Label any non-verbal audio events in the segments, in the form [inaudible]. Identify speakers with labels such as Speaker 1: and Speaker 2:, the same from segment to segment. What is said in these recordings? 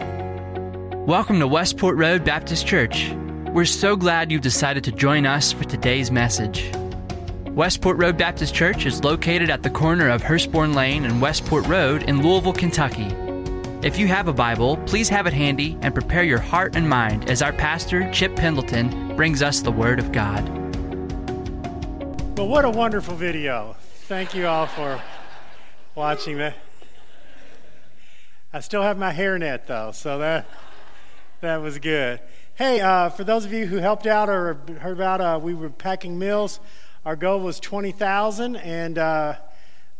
Speaker 1: Welcome to Westport Road Baptist Church. We're so glad you've decided to join us for today's message. Westport Road Baptist Church is located at the corner of Hurstbourne Lane and Westport Road in Louisville, Kentucky. If you have a Bible, please have it handy and prepare your heart and mind as our pastor, Chip Pendleton, brings us the Word of God.
Speaker 2: Well, what a wonderful video. Thank you all for watching that. I still have my hairnet though, so that that was good. Hey, uh, for those of you who helped out or heard about, uh, we were packing meals. Our goal was 20,000, and uh,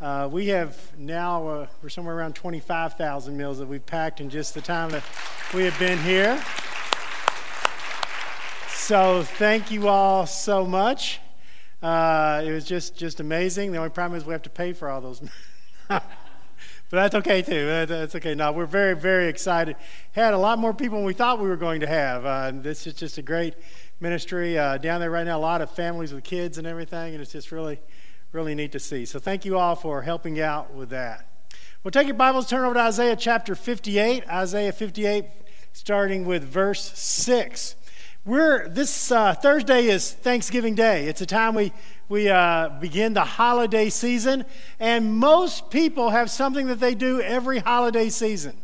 Speaker 2: uh, we have now, uh, we're somewhere around 25,000 meals that we've packed in just the time that we have been here. So thank you all so much. Uh, it was just, just amazing. The only problem is we have to pay for all those. [laughs] But that's okay too. That's okay. Now we're very, very excited. Had a lot more people than we thought we were going to have. Uh, this is just a great ministry uh, down there right now. A lot of families with kids and everything, and it's just really, really neat to see. So thank you all for helping out with that. Well, take your Bibles, turn over to Isaiah chapter 58. Isaiah 58, starting with verse 6. We're this uh, Thursday is Thanksgiving Day. It's a time we we uh, begin the holiday season, and most people have something that they do every holiday season.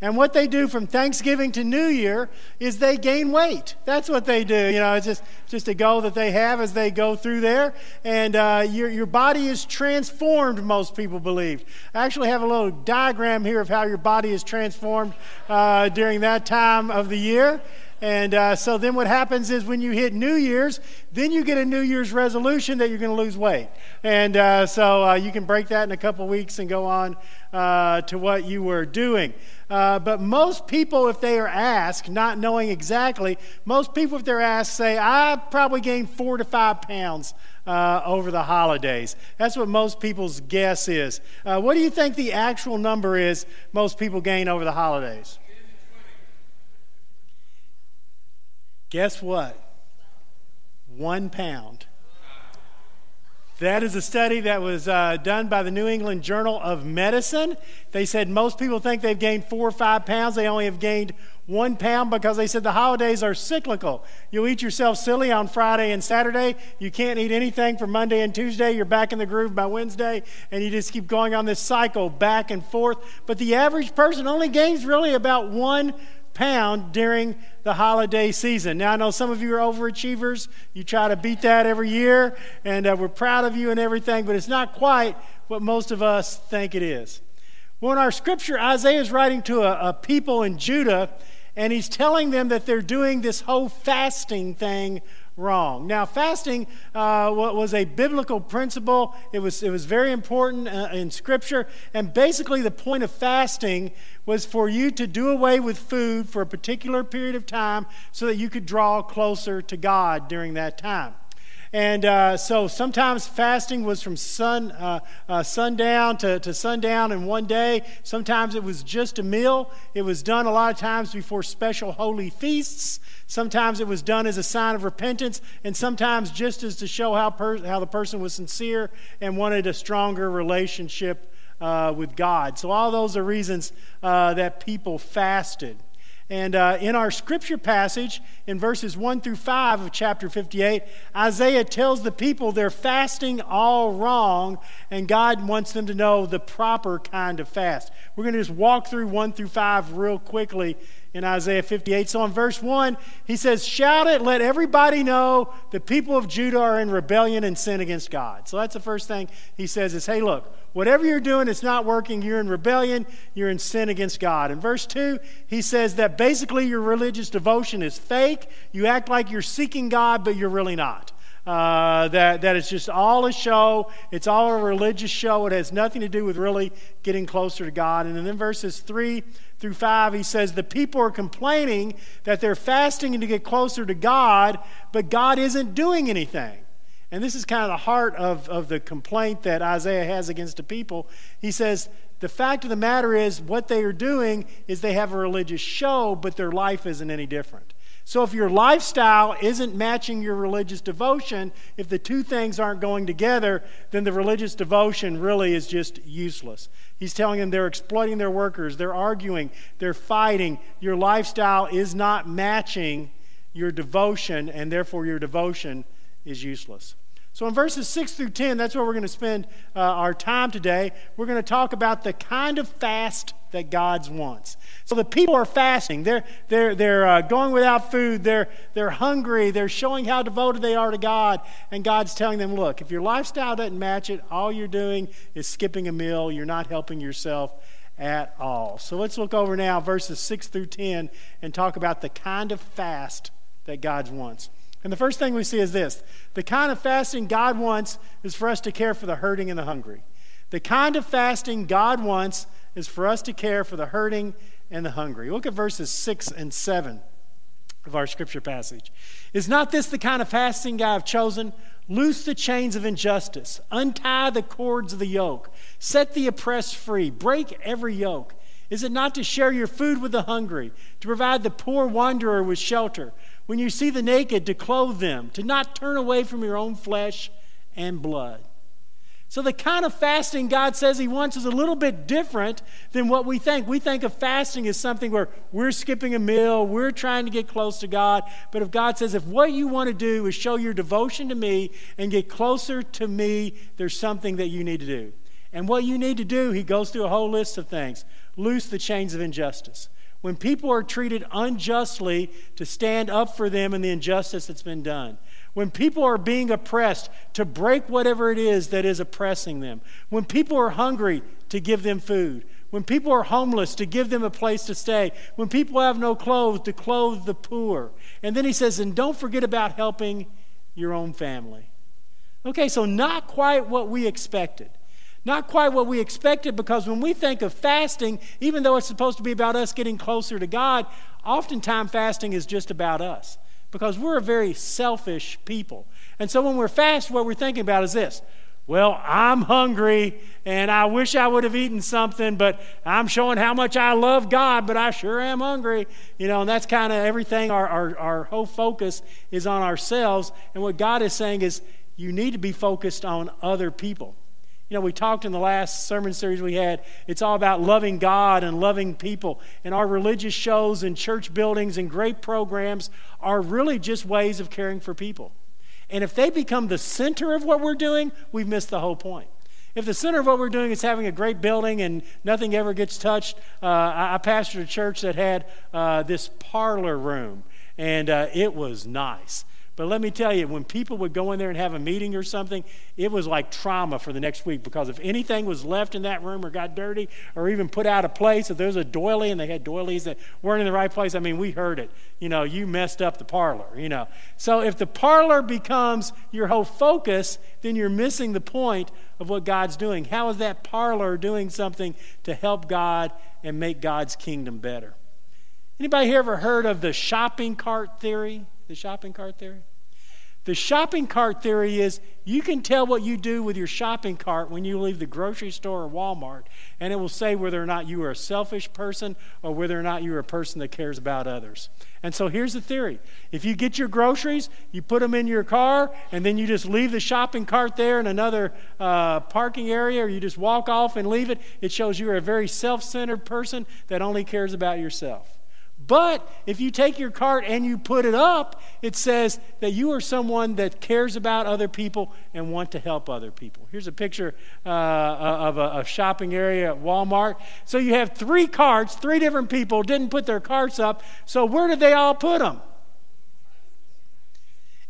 Speaker 2: And what they do from Thanksgiving to New Year is they gain weight. That's what they do. You know, it's just, just a goal that they have as they go through there. And uh, your, your body is transformed, most people believe. I actually have a little diagram here of how your body is transformed uh, during that time of the year. And uh, so then what happens is when you hit New Year's, then you get a New Year's resolution that you're going to lose weight. And uh, so uh, you can break that in a couple weeks and go on uh, to what you were doing. Uh, but most people, if they are asked, not knowing exactly, most people, if they're asked, say, I probably gained four to five pounds uh, over the holidays. That's what most people's guess is. what do you think the actual number is most people gain over the holidays? Guess what? One pound. That is a study that was uh, done by the New England Journal of Medicine. They said most people think they've gained four or five pounds. They only have gained one pound because they said the holidays are cyclical. You'll eat yourself silly on Friday and Saturday. You can't eat anything for Monday and Tuesday. You're back in the groove by Wednesday, and you just keep going on this cycle back and forth. But the average person only gains really about one pound during the holiday season. Now, I know some of you are overachievers. You try to beat that every year, and uh, we're proud of you and everything, but it's not quite what most of us think it is. Well, in our scripture, Isaiah is writing to a, a people in Judah, and he's telling them that they're doing this whole fasting thing wrong. Now, fasting uh, was a biblical principle. It was, it was very important uh, in Scripture. And basically, the point of fasting was for you to do away with food for a particular period of time so that you could draw closer to God during that time. And uh, so sometimes fasting was from sun, uh, uh, sundown to, to sundown in one day. Sometimes it was just a meal. It was done a lot of times before special holy feasts. Sometimes it was done as a sign of repentance, and sometimes just as to show how, per- how the person was sincere and wanted a stronger relationship uh, with God. So, all those are reasons uh, that people fasted. And uh, in our scripture passage, in verses 1 through 5 of chapter 58, Isaiah tells the people they're fasting all wrong, and God wants them to know the proper kind of fast. We're going to just walk through 1 through 5 real quickly in Isaiah 58. So in verse 1, he says, Shout it, let everybody know the people of Judah are in rebellion and sin against God. So that's the first thing he says is, Hey, look, whatever you're doing, it's not working. You're in rebellion, you're in sin against God. In verse 2, he says that basically your religious devotion is fake. You act like you're seeking God, but you're really not. Uh, that, that it's just all a show. It's all a religious show. It has nothing to do with really getting closer to God. And then verses 3 through 5, he says, The people are complaining that they're fasting to get closer to God, but God isn't doing anything. And this is kind of the heart of, of the complaint that Isaiah has against the people. He says, The fact of the matter is, what they are doing is they have a religious show, but their life isn't any different. So if your lifestyle isn't matching your religious devotion, if the two things aren't going together, then the religious devotion really is just useless. He's telling them they're exploiting their workers, they're arguing, they're fighting. Your lifestyle is not matching your devotion, and therefore your devotion is useless. So, in verses 6 through 10, that's where we're going to spend uh, our time today. We're going to talk about the kind of fast that God wants. So, the people are fasting. They're, they're, they're uh, going without food. They're, they're hungry. They're showing how devoted they are to God. And God's telling them, look, if your lifestyle doesn't match it, all you're doing is skipping a meal. You're not helping yourself at all. So, let's look over now verses 6 through 10 and talk about the kind of fast that God wants. And the first thing we see is this the kind of fasting God wants is for us to care for the hurting and the hungry. The kind of fasting God wants is for us to care for the hurting and the hungry. Look at verses 6 and 7 of our scripture passage. Is not this the kind of fasting I have chosen? Loose the chains of injustice, untie the cords of the yoke, set the oppressed free, break every yoke. Is it not to share your food with the hungry, to provide the poor wanderer with shelter? When you see the naked, to clothe them, to not turn away from your own flesh and blood. So, the kind of fasting God says He wants is a little bit different than what we think. We think of fasting as something where we're skipping a meal, we're trying to get close to God. But if God says, if what you want to do is show your devotion to me and get closer to me, there's something that you need to do. And what you need to do, He goes through a whole list of things loose the chains of injustice when people are treated unjustly, to stand up for them and the injustice that's been done. When people are being oppressed, to break whatever it is that is oppressing them. When people are hungry, to give them food. When people are homeless, to give them a place to stay. When people have no clothes, to clothe the poor. And then he says, and don't forget about helping your own family. Okay, so not quite what we expected. Not quite what we expected because when we think of fasting, even though it's supposed to be about us getting closer to God, oftentimes fasting is just about us because we're a very selfish people. And so when we're fast, what we're thinking about is this well, I'm hungry and I wish I would have eaten something, but I'm showing how much I love God, but I sure am hungry. You know, and that's kind of everything. Our, our, our whole focus is on ourselves. And what God is saying is, you need to be focused on other people. You know, we talked in the last sermon series we had, it's all about loving God and loving people. And our religious shows and church buildings and great programs are really just ways of caring for people. And if they become the center of what we're doing, we've missed the whole point. If the center of what we're doing is having a great building and nothing ever gets touched, uh, I, pastored a church that had uh, this parlor room, and uh, it was nice. But let me tell you, when people would go in there and have a meeting or something, it was like trauma for the next week because if anything was left in that room or got dirty or even put out of place, if there was a doily and they had doilies that weren't in the right place, I mean, we heard it. You know, you messed up the parlor, you know. So if the parlor becomes your whole focus, then you're missing the point of what God's doing. How is that parlor doing something to help God and make God's kingdom better? Anybody here ever heard of the shopping cart theory? The shopping cart theory? The shopping cart theory is you can tell what you do with your shopping cart when you leave the grocery store or Walmart, and it will say whether or not you are a selfish person or whether or not you're a person that cares about others. And so here's the theory if you get your groceries, you put them in your car, and then you just leave the shopping cart there in another uh, parking area, or you just walk off and leave it, it shows you're a very self centered person that only cares about yourself. But if you take your cart and you put it up, it says that you are someone that cares about other people and want to help other people. Here's a picture uh, of a, a, shopping area at Walmart. So you have three carts, three different people didn't put their carts up. So where did they all put them?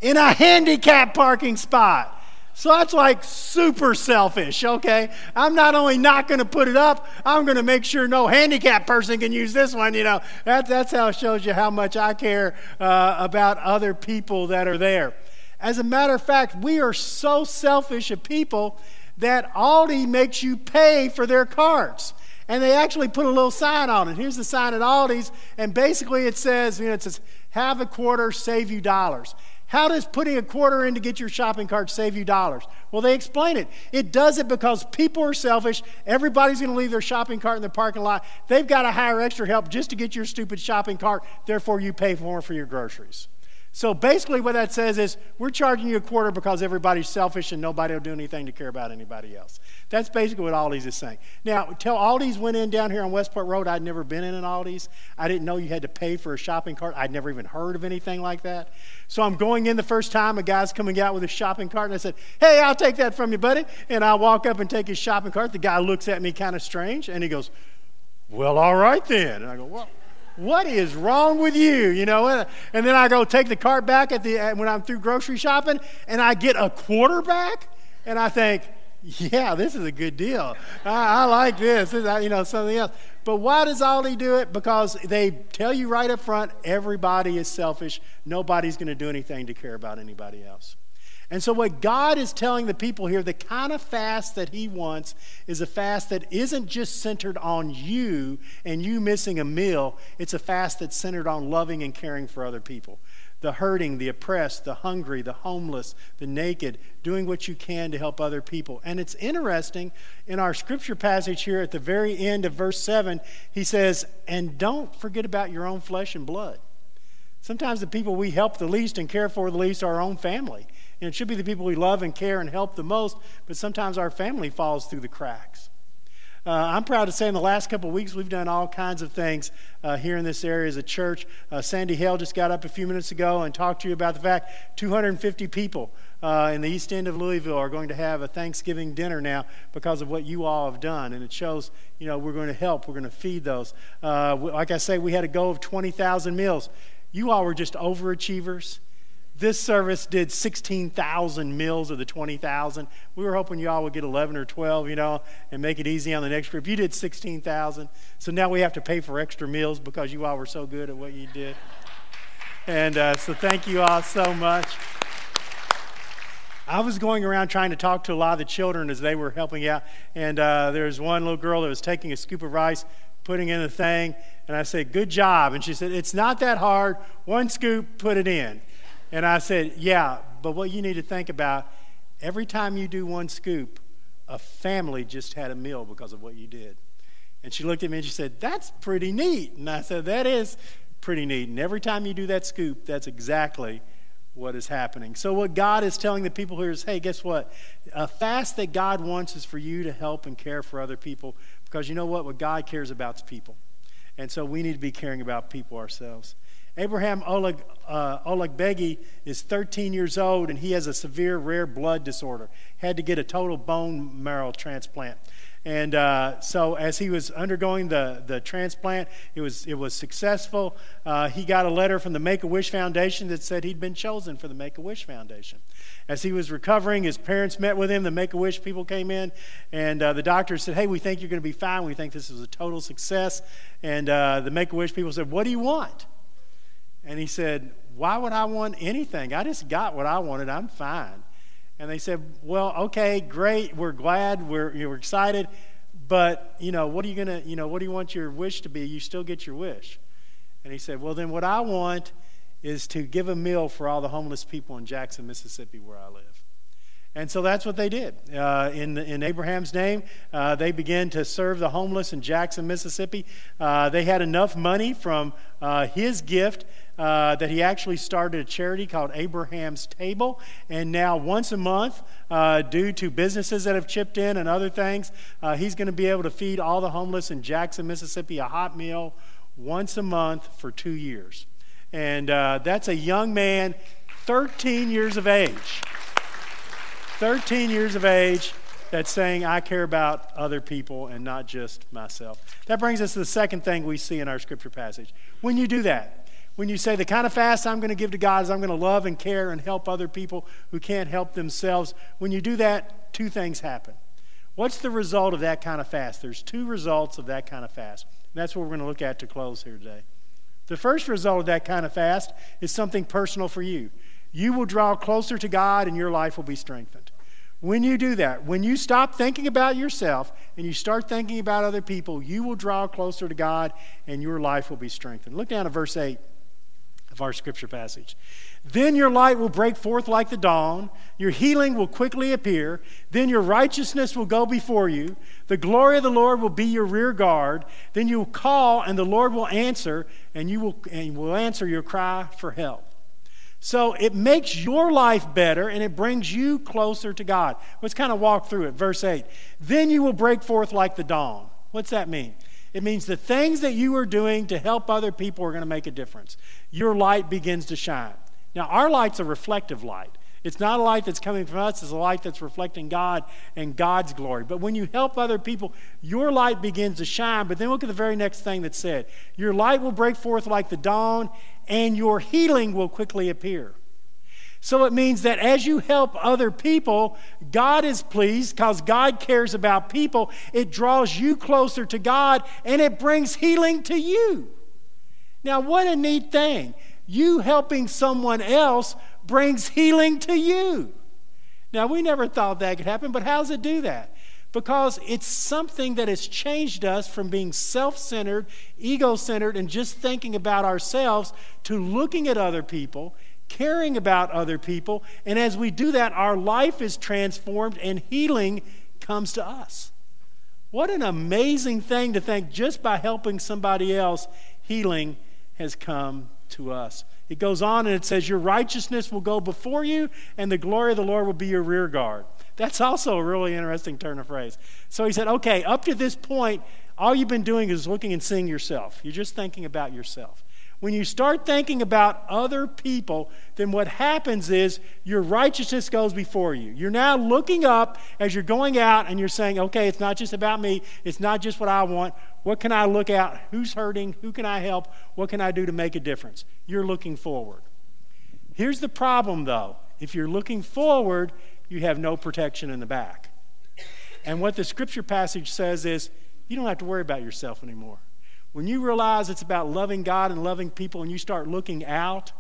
Speaker 2: In a handicap parking spot. So that's like super selfish, okay? I'm not only not going to put it up, I'm going to make sure no handicapped person can use this one, you know. That, that's how it shows you how much I care uh, about other people that are there. As a matter of fact, we are so selfish of people that Aldi makes you pay for their cards. And they actually put a little sign on it. Here's the sign at Aldi's, and basically it says, you know, it says, have a quarter, save you dollars. How does putting a quarter in to get your shopping cart save you dollars? Well, they explain it. It does it because people are selfish. Everybody's going to leave their shopping cart in the parking lot. They've got to hire extra help just to get your stupid shopping cart. Therefore, you pay more for your groceries. So basically, what that says is we're charging you a quarter because everybody's selfish and nobody will do anything to care about anybody else. That's basically what Aldi's is saying. Now, till Aldi's went in down here on Westport Road, I'd never been in an Aldi's. I didn't know you had to pay for a shopping cart. I'd never even heard of anything like that. So I'm going in the first time, a guy's coming out with a shopping cart, and I said, Hey, I'll take that from you, buddy. And I walk up and take his shopping cart. The guy looks at me kind of strange, and he goes, Well, all right then. And I go, Well, what is wrong with you? You know, and then I go take the cart back at the when I'm through grocery shopping, and I get a quarter back, and I think, yeah, this is a good deal. I, I like this. this. You know, something else. But why does Aldi do it? Because they tell you right up front, everybody is selfish. Nobody's going to do anything to care about anybody else. And so, what God is telling the people here, the kind of fast that He wants is a fast that isn't just centered on you and you missing a meal. It's a fast that's centered on loving and caring for other people the hurting, the oppressed, the hungry, the homeless, the naked, doing what you can to help other people. And it's interesting in our scripture passage here at the very end of verse 7, he says, And don't forget about your own flesh and blood. Sometimes the people we help the least and care for the least are our own family. And it should be the people we love and care and help the most, but sometimes our family falls through the cracks. Uh, I'm proud to say in the last couple of weeks, we've done all kinds of things uh, here in this area as a church. Uh, Sandy Hale just got up a few minutes ago and talked to you about the fact 250 people uh, in the east end of Louisville are going to have a Thanksgiving dinner now because of what you all have done. And it shows, you know, we're going to help, we're going to feed those. Uh, like I say, we had a goal of 20,000 meals. You all were just overachievers. This service did 16,000 meals of the 20,000. We were hoping y'all would get 11 or 12, you know, and make it easy on the next group. You did 16,000. So now we have to pay for extra meals because you all were so good at what you did. And uh, so thank you all so much. I was going around trying to talk to a lot of the children as they were helping out. And uh, there was one little girl that was taking a scoop of rice, putting in the thing. And I said, Good job. And she said, It's not that hard. One scoop, put it in. And I said, Yeah, but what you need to think about every time you do one scoop, a family just had a meal because of what you did. And she looked at me and she said, That's pretty neat. And I said, That is pretty neat. And every time you do that scoop, that's exactly what is happening. So, what God is telling the people here is hey, guess what? A fast that God wants is for you to help and care for other people because you know what? What God cares about is people. And so we need to be caring about people ourselves. Abraham Oleg, uh, is 13 years old and he has a severe rare blood disorder. Had to get a total bone marrow transplant. And uh, so, as he was undergoing the, the transplant, it was, it was successful. Uh, he got a letter from the Make a Wish Foundation that said he'd been chosen for the Make a Wish Foundation. As he was recovering, his parents met with him. The Make a Wish people came in, and uh, the doctor said, Hey, we think you're going to be fine. We think this is a total success. And uh, the Make a Wish people said, What do you want? And he said, Why would I want anything? I just got what I wanted. I'm fine. And they said, Well, okay, great. We're glad. We're, you're excited. But, you know, what are you going to, you know, what do you want your wish to be? You still get your wish. And he said, Well, then what I want is to give a meal for all the homeless people in Jackson, Mississippi, where I live. And so that's what they did. Uh, in, in Abraham's name, uh, they began to serve the homeless in Jackson, Mississippi. Uh, they had enough money from uh, his gift uh, that he actually started a charity called Abraham's Table. And now, once a month, uh, due to businesses that have chipped in and other things, he's going to be able to feed all the homeless in Jackson, Mississippi a hot meal once a month for two years. And that's a young man, 13 years of age. 13 years of age that's saying, I care about other people and not just myself. That brings us to the second thing we see in our scripture passage. When you do that, when you say, the kind of fast I'm going to give to God is I'm going to love and care and help other people who can't help themselves, when you do that, two things happen. What's the result of that kind of fast? There's two results of that kind of fast. And that's what we're going to look at to close here today. The first result of that kind of fast is something personal for you you will draw closer to God and your life will be strengthened. When you do that, when you stop thinking about yourself and you start thinking about other people, you will draw closer to God and your life will be strengthened. Look down at verse 8 of our scripture passage. Then your light will break forth like the dawn, your healing will quickly appear, then your righteousness will go before you, the glory of the Lord will be your rear guard, then you will call and the Lord will answer, and you will, and will answer your cry for help. So it makes your life better and it brings you closer to God. Let's kind of walk through it. Verse 8. Then you will break forth like the dawn. What's that mean? It means the things that you are doing to help other people are going to make a difference. Your light begins to shine. Now, our light's a reflective light. It's not a light that's coming from us, it's a light that's reflecting God and God's glory. But when you help other people, your light begins to shine. But then look at the very next thing that's said Your light will break forth like the dawn, and your healing will quickly appear. So it means that as you help other people, God is pleased because God cares about people. It draws you closer to God and it brings healing to you. Now, what a neat thing. You helping someone else brings healing to you. Now, we never thought that could happen, but how does it do that? Because it's something that has changed us from being self centered, ego centered, and just thinking about ourselves to looking at other people caring about other people. And as we do that, our life is transformed and healing comes to us. What an amazing thing to think just by helping somebody else, healing has come to us. It goes on and it says, Your righteousness will go before you, and the glory of the Lord will be your rear guard. That's also a really interesting turn of phrase. So he said, Okay, up to this point, all you've been doing is looking and seeing yourself. You're just thinking about yourself. When you start thinking about other people, then what happens is your righteousness goes before you. You're now looking up as you're going out and you're saying, okay, it's not just about me, it's not just what I want. What can I look out? Who's hurting? Who can I help? What can I do to make a difference? You're looking forward. Here's the problem, though. If you're looking forward, you have no protection in the back. And what the scripture passage says is, you don't have to worry about yourself anymore. When you realize it's about loving God and loving people and you start looking out,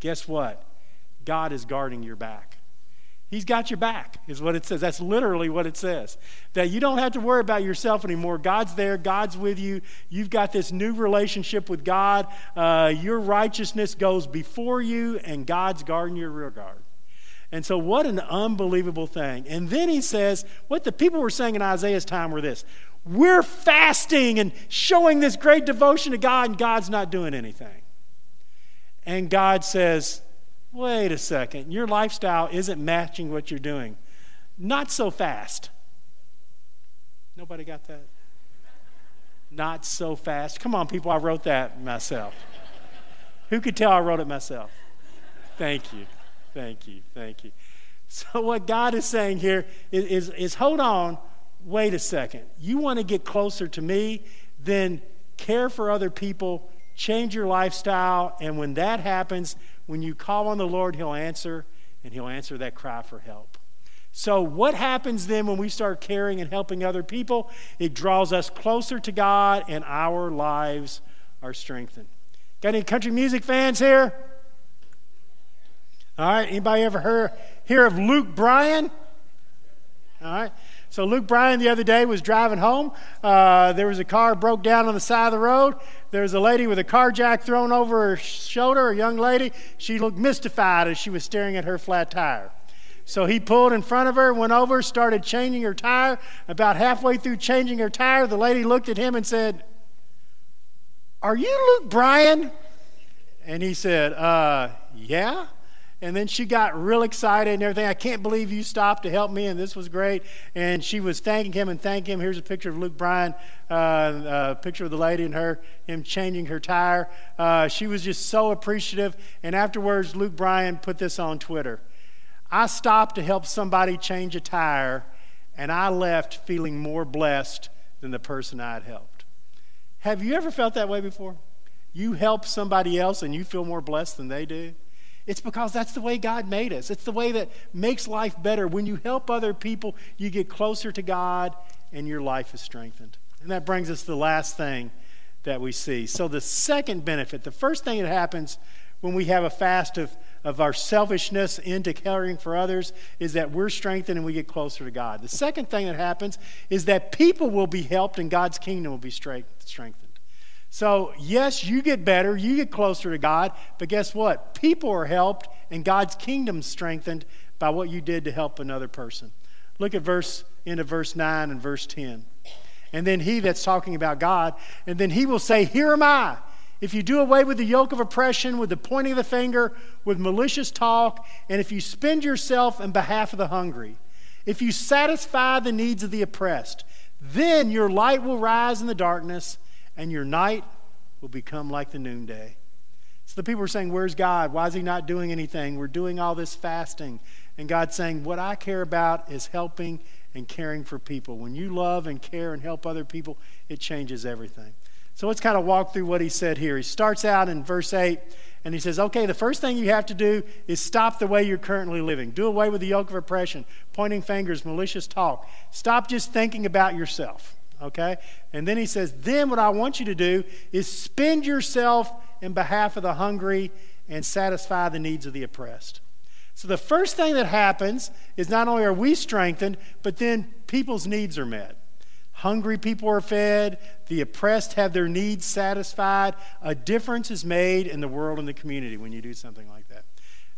Speaker 2: guess what? God is guarding your back. He's got your back, is what it says. That's literally what it says. That you don't have to worry about yourself anymore. God's there, God's with you. You've got this new relationship with God. Uh, your righteousness goes before you, and God's guarding your rear guard. And so, what an unbelievable thing. And then he says, what the people were saying in Isaiah's time were this we're fasting and showing this great devotion to God, and God's not doing anything. And God says, wait a second, your lifestyle isn't matching what you're doing. Not so fast. Nobody got that? Not so fast. Come on, people, I wrote that myself. Who could tell I wrote it myself? Thank you. Thank you. Thank you. So, [laughs] what God is saying here is, is, is hold on wait a second, you want to get closer to me, then care for other people, change your lifestyle, and when that happens, when you call on the Lord, He'll answer, and He'll answer that cry for help. So, what happens then when we start caring and helping other people? It draws us closer to God, and our lives are strengthened. Got any country music fans here? All right, anybody ever heard, hear of Luke Bryan? All right. So Luke Bryan the other day was driving home. Uh, there was a car broke down on the side of the road. There was a lady with a car jack thrown over her shoulder, a young lady. She looked mystified as she was staring at her flat tire. So he pulled in front of her, went over, started changing her tire. About halfway through changing her tire, the lady looked at him and said, Are you Luke Bryan? And he said, uh, Yeah. And then she got real excited and everything. I can't believe you stopped to help me, and this was great. And she was thanking him and thanking him. Here's a picture of Luke Bryan, uh, a picture of the lady and her, him changing her tire. Uh, she was just so appreciative. And afterwards, Luke Bryan put this on Twitter. I stopped to help somebody change a tire, and I left feeling more blessed than the person I had helped. Have you ever felt that way before? You help somebody else and you feel more blessed than they do? It's because that's the way God made us. It's the way that makes life better. When you help other people, you get closer to God and your life is strengthened. And that brings us to the last thing that we see. So, the second benefit, the first thing that happens when we have a fast of, of our selfishness into caring for others is that we're strengthened and we get closer to God. The second thing that happens is that people will be helped and God's kingdom will be strengthened. So, yes, you get better, you get closer to God, but guess what? People are helped and God's kingdom strengthened by what you did to help another person. Look at verse into verse 9 and verse 10. And then he that's talking about God, and then he will say, Here am I. If you do away with the yoke of oppression, with the pointing of the finger, with malicious talk, and if you spend yourself in behalf of the hungry, if you satisfy the needs of the oppressed, then your light will rise in the darkness, and your night will become like the noonday. So the people are saying, Where's God? Why is He not doing anything? We're doing all this fasting. And God's saying, What I care about is helping and caring for people. When you love and care and help other people, it changes everything. So let's kind of walk through what he said here. He starts out in verse 8 and he says, Okay, the first thing you have to do is stop the way you're currently living. Do away with the yoke of oppression, pointing fingers, malicious talk. Stop just thinking about yourself. Okay? And then he says, Then what I want you to do is spend yourself in behalf of the hungry and satisfy the needs of the oppressed. So the first thing that happens is not only are we strengthened, but then people's needs are met. Hungry people are fed, the oppressed have their needs satisfied. A difference is made in the world and the community when you do something like that.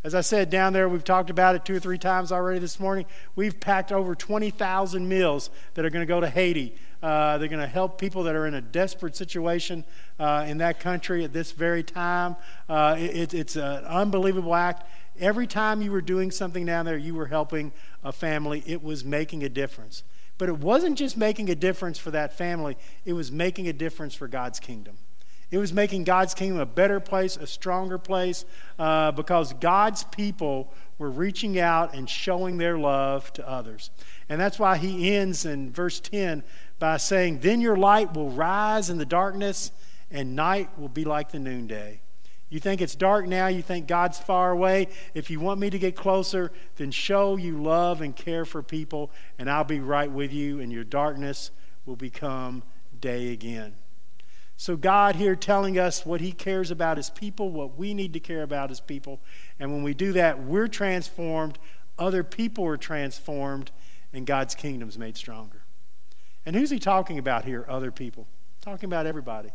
Speaker 2: As I said down there, we've talked about it two or three times already this morning. We've packed over 20,000 meals that are going to go to Haiti. Uh, they're going to help people that are in a desperate situation uh, in that country at this very time. Uh, it, it's an unbelievable act. Every time you were doing something down there, you were helping a family, it was making a difference. But it wasn't just making a difference for that family, it was making a difference for God's kingdom. It was making God's kingdom a better place, a stronger place, uh, because God's people were reaching out and showing their love to others. And that's why he ends in verse 10 by saying, Then your light will rise in the darkness, and night will be like the noonday. You think it's dark now, you think God's far away. If you want me to get closer, then show you love and care for people, and I'll be right with you, and your darkness will become day again. So, God here telling us what He cares about His people, what we need to care about as people. And when we do that, we're transformed, other people are transformed, and God's kingdom's made stronger. And who's He talking about here? Other people. Talking about everybody.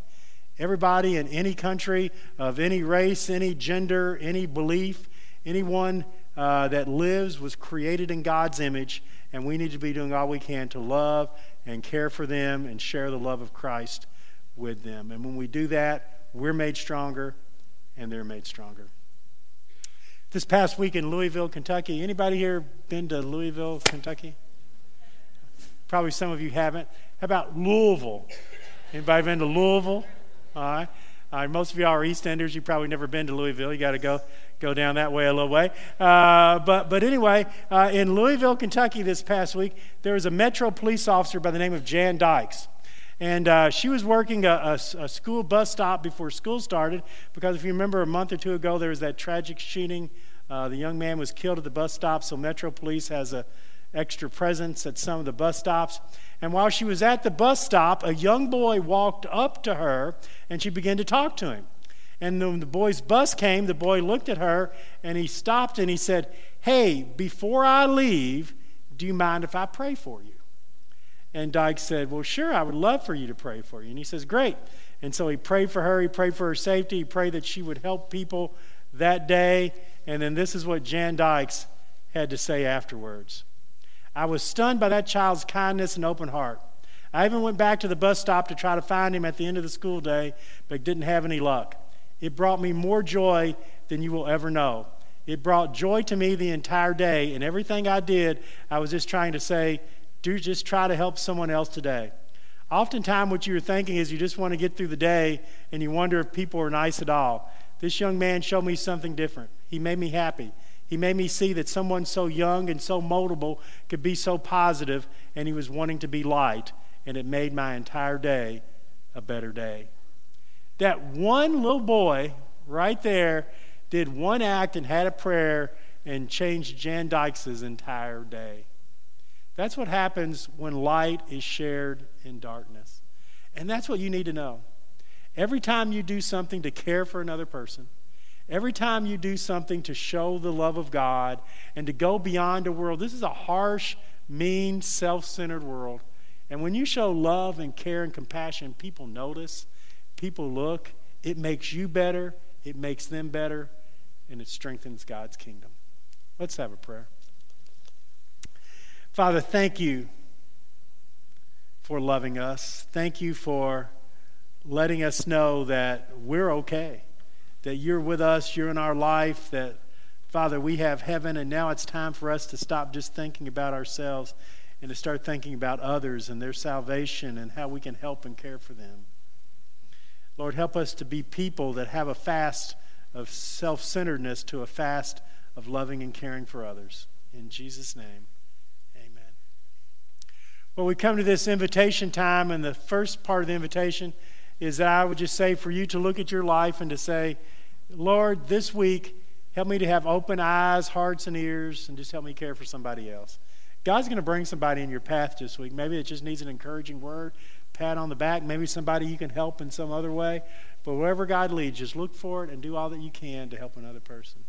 Speaker 2: Everybody in any country, of any race, any gender, any belief, anyone uh, that lives was created in God's image, and we need to be doing all we can to love and care for them and share the love of Christ with them. And when we do that, we're made stronger and they're made stronger. This past week in Louisville, Kentucky, anybody here been to Louisville, Kentucky? Probably some of you haven't. How about Louisville? Anybody been to Louisville? All right. All right. Most of y'all are East Enders. You've probably never been to Louisville. You got to go go down that way a little way. Uh, but but anyway, uh, in Louisville, Kentucky, this past week, there was a Metro police officer by the name of Jan Dykes. And uh, she was working a, a, a, school bus stop before school started because if you remember a month or two ago, there was that tragic shooting. Uh, the young man was killed at the bus stop, so Metro Police has a extra presence at some of the bus stops. And while she was at the bus stop, a young boy walked up to her and she began to talk to him. And when the boy's bus came, the boy looked at her and he stopped and he said, Hey, before I leave, do you mind if I pray for you? And Dyke said, Well, sure, I would love for you to pray for you. And he says, Great. And so he prayed for her, he prayed for her safety, he prayed that she would help people that day. And then this is what Jan Dykes had to say afterwards. I was stunned by that child's kindness and open heart. I even went back to the bus stop to try to find him at the end of the school day, but didn't have any luck. It brought me more joy than you will ever know. It brought joy to me the entire day, and everything I did, I was just trying to say, do just try to help someone else today. Oftentimes, what you're thinking is you just want to get through the day and you wonder if people are nice at all. This young man showed me something different. He made me happy. He made me see that someone so young and so moldable could be so positive, and he was wanting to be light, and it made my entire day a better day. That one little boy right there did one act and had a prayer and changed Jan Dykes' entire day. That's what happens when light is shared in darkness. And that's what you need to know. Every time you do something to care for another person, Every time you do something to show the love of God and to go beyond a world, this is a harsh, mean, self centered world. And when you show love and care and compassion, people notice, people look, it makes you better, it makes them better, and it strengthens God's kingdom. Let's have a prayer. Father, thank you for loving us. Thank you for letting us know that we're okay, that you're with us, you're in our life, that, Father, we have heaven, and now it's time for us to stop just thinking about ourselves and to start thinking about others and their salvation and how we can help and care for them. Lord, help us to be people that have a fast of self centeredness to a fast of loving and caring for others. In Jesus' name. Well, we come to this invitation time, and the first part of the invitation is that I would just say for you to look at your life and to say, Lord, this week, help me to have open eyes, hearts, and ears, and just help me care for somebody else. God's going to bring somebody in your path this week. Maybe it just needs an encouraging word, pat on the back, maybe somebody you can help in some other way. But wherever God leads, just look for it and do all that you can to help another person.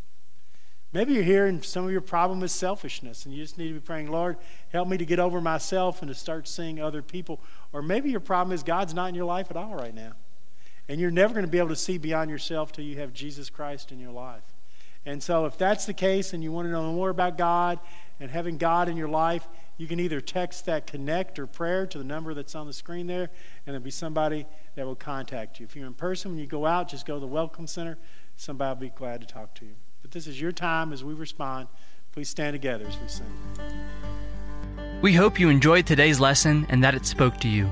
Speaker 2: Maybe you're here and some of your problem is selfishness, and you just need to be praying, Lord, help me to get over myself and to start seeing other people. Or maybe your problem is God's not in your life at all right now. And you're never going to be able to see beyond yourself till you have Jesus Christ in your life. And so, if that's the case and you want to know more about God and having God in your life, you can either text that connect or prayer to the number that's on the screen there, and there'll be somebody that will contact you. If you're in person, when you go out, just go to the Welcome Center. Somebody will be glad to talk to you. But this is your time as we respond. Please stand together as we sing.
Speaker 1: We hope you enjoyed today's lesson and that it spoke to you.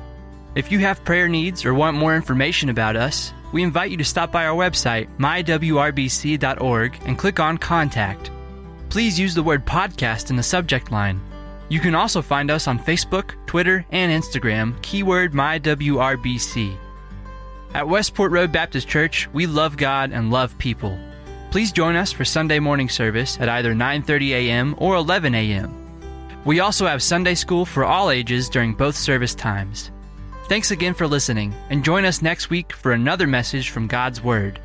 Speaker 1: If you have prayer needs or want more information about us, we invite you to stop by our website, mywrbc.org, and click on Contact. Please use the word podcast in the subject line. You can also find us on Facebook, Twitter, and Instagram, keyword MyWRBC. At Westport Road Baptist Church, we love God and love people. Please join us for Sunday morning service at either 9:30 a.m. or 11 a.m. We also have Sunday school for all ages during both service times. Thanks again for listening, and join us next week for another message from God's Word.